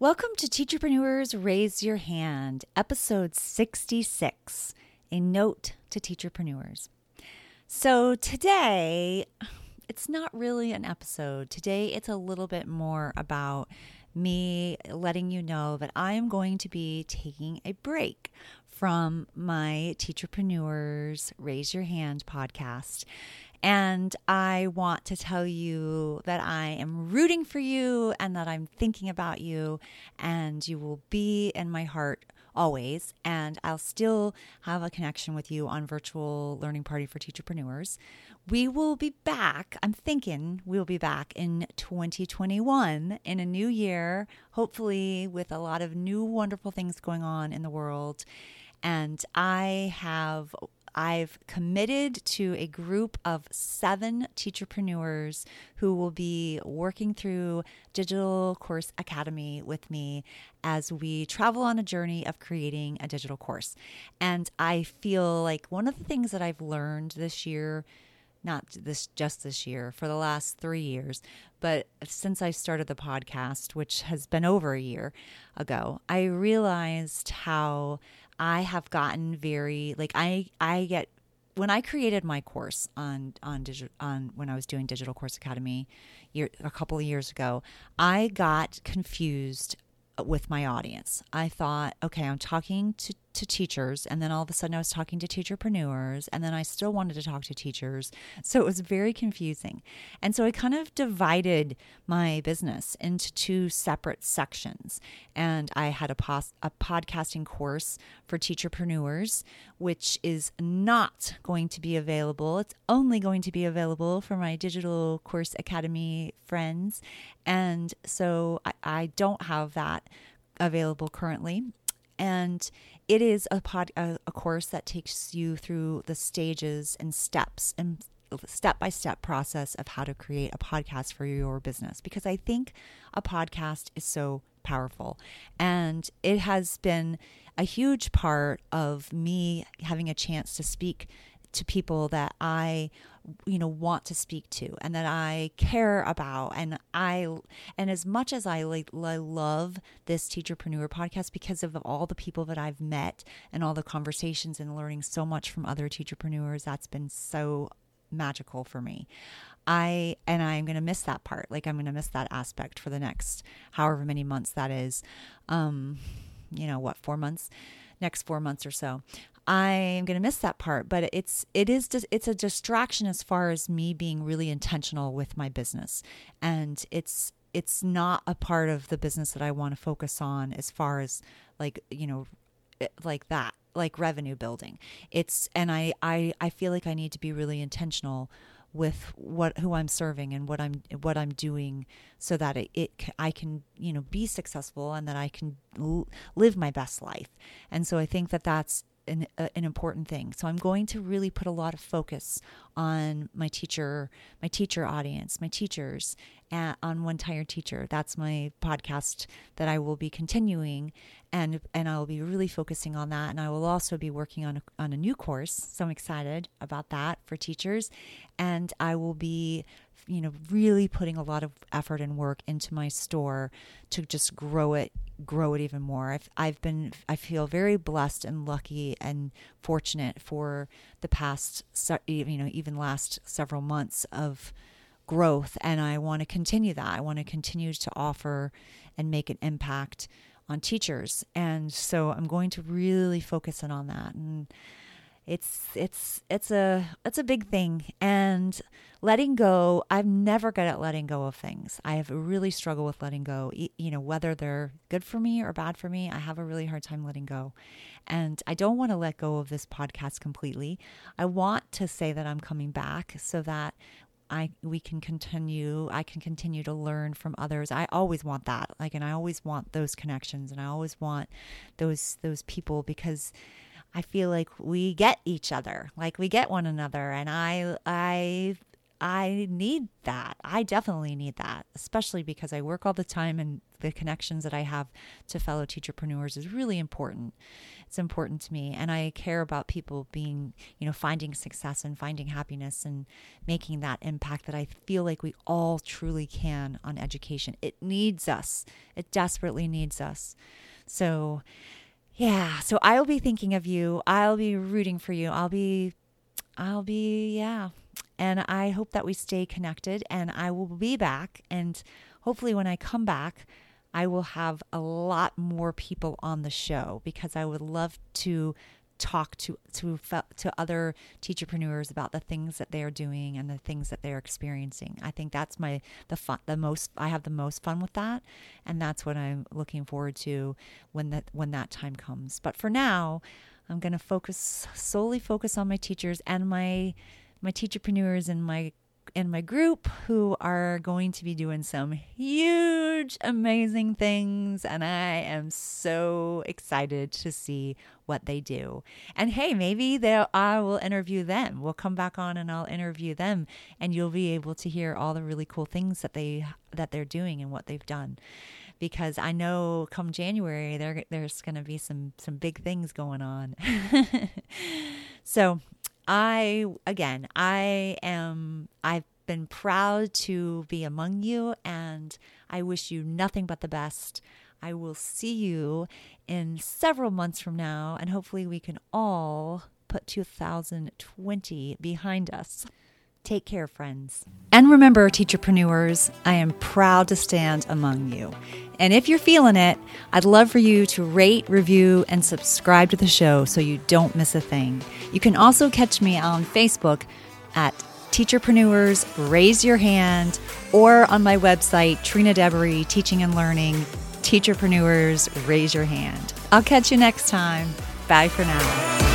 Welcome to Teacherpreneurs Raise Your Hand, episode 66 A Note to Teacherpreneurs. So, today, it's not really an episode. Today, it's a little bit more about me letting you know that I am going to be taking a break from my Teacherpreneurs Raise Your Hand podcast. And I want to tell you that I am rooting for you and that I'm thinking about you, and you will be in my heart always. And I'll still have a connection with you on Virtual Learning Party for Teacherpreneurs. We will be back. I'm thinking we'll be back in 2021 in a new year, hopefully, with a lot of new wonderful things going on in the world. And I have I've committed to a group of seven teacherpreneurs who will be working through Digital Course Academy with me as we travel on a journey of creating a digital course. And I feel like one of the things that I've learned this year not this just this year for the last three years but since i started the podcast which has been over a year ago i realized how I have gotten very like I I get when I created my course on on digital on when I was doing Digital Course Academy year, a couple of years ago, I got confused uh, with my audience. I thought, okay, I'm talking to to teachers and then all of a sudden I was talking to teacherpreneurs and then I still wanted to talk to teachers. So it was very confusing. And so I kind of divided my business into two separate sections. And I had a, pos- a podcasting course for teacherpreneurs, which is not going to be available. It's only going to be available for my Digital Course Academy friends. And so I, I don't have that available currently and it is a pod a, a course that takes you through the stages and steps and step by step process of how to create a podcast for your business because I think a podcast is so powerful. And it has been a huge part of me having a chance to speak to people that I you know want to speak to and that I care about and I and as much as I like I love this teacherpreneur podcast because of all the people that I've met and all the conversations and learning so much from other teacherpreneurs that's been so magical for me. I and I'm going to miss that part. Like I'm going to miss that aspect for the next however many months that is. Um you know what, 4 months next 4 months or so. I'm going to miss that part, but it's it is it's a distraction as far as me being really intentional with my business. And it's it's not a part of the business that I want to focus on as far as like, you know, eh, like that, like revenue building. It's and I I I feel like I need to be really intentional with what who I'm serving and what I'm what I'm doing so that it, it I can you know be successful and that I can l- live my best life. And so I think that that's an, uh, an important thing. So I'm going to really put a lot of focus on my teacher, my teacher audience, my teachers, at, on One Tired Teacher. That's my podcast that I will be continuing, and and I will be really focusing on that. And I will also be working on a, on a new course, so I'm excited about that for teachers. And I will be you know, really putting a lot of effort and work into my store to just grow it, grow it even more. I've, I've been, I feel very blessed and lucky and fortunate for the past, you know, even last several months of growth. And I want to continue that. I want to continue to offer and make an impact on teachers. And so I'm going to really focus in on that. And, it's it's it's a it's a big thing. And letting go i'm never good at letting go of things. I have really struggle with letting go. You know whether they're good for me or bad for me i have a really hard time letting go. And i don't want to let go of this podcast completely. I want to say that i'm coming back so that I we can continue I can continue to learn from others. I always want that. Like and I always want those connections and I always want those those people because I feel like we get each other, like we get one another. And I, I, I need that. I definitely need that, especially because I work all the time and the connections that I have to fellow teacherpreneurs is really important. It's important to me and I care about people being, you know, finding success and finding happiness and making that impact that I feel like we all truly can on education. It needs us. It desperately needs us. So, yeah, so I'll be thinking of you. I'll be rooting for you. I'll be I'll be yeah. And I hope that we stay connected and I will be back and hopefully when I come back I will have a lot more people on the show because I would love to talk to to to other teacherpreneurs about the things that they are doing and the things that they're experiencing. I think that's my the fun the most I have the most fun with that and that's what I'm looking forward to when that when that time comes. But for now, I'm going to focus solely focus on my teachers and my my teacherpreneurs and my in my group who are going to be doing some huge, amazing things. And I am so excited to see what they do. And hey, maybe they I will interview them. We'll come back on and I'll interview them and you'll be able to hear all the really cool things that they that they're doing and what they've done. Because I know come January there there's going to be some some big things going on. so, I, again, I am, I've been proud to be among you and I wish you nothing but the best. I will see you in several months from now, and hopefully, we can all put 2020 behind us. Take care, friends. And remember, teacherpreneurs, I am proud to stand among you. And if you're feeling it, I'd love for you to rate, review, and subscribe to the show so you don't miss a thing. You can also catch me on Facebook at Teacherpreneurs Raise Your Hand or on my website, Trina Deboree Teaching and Learning, Teacherpreneurs Raise Your Hand. I'll catch you next time. Bye for now.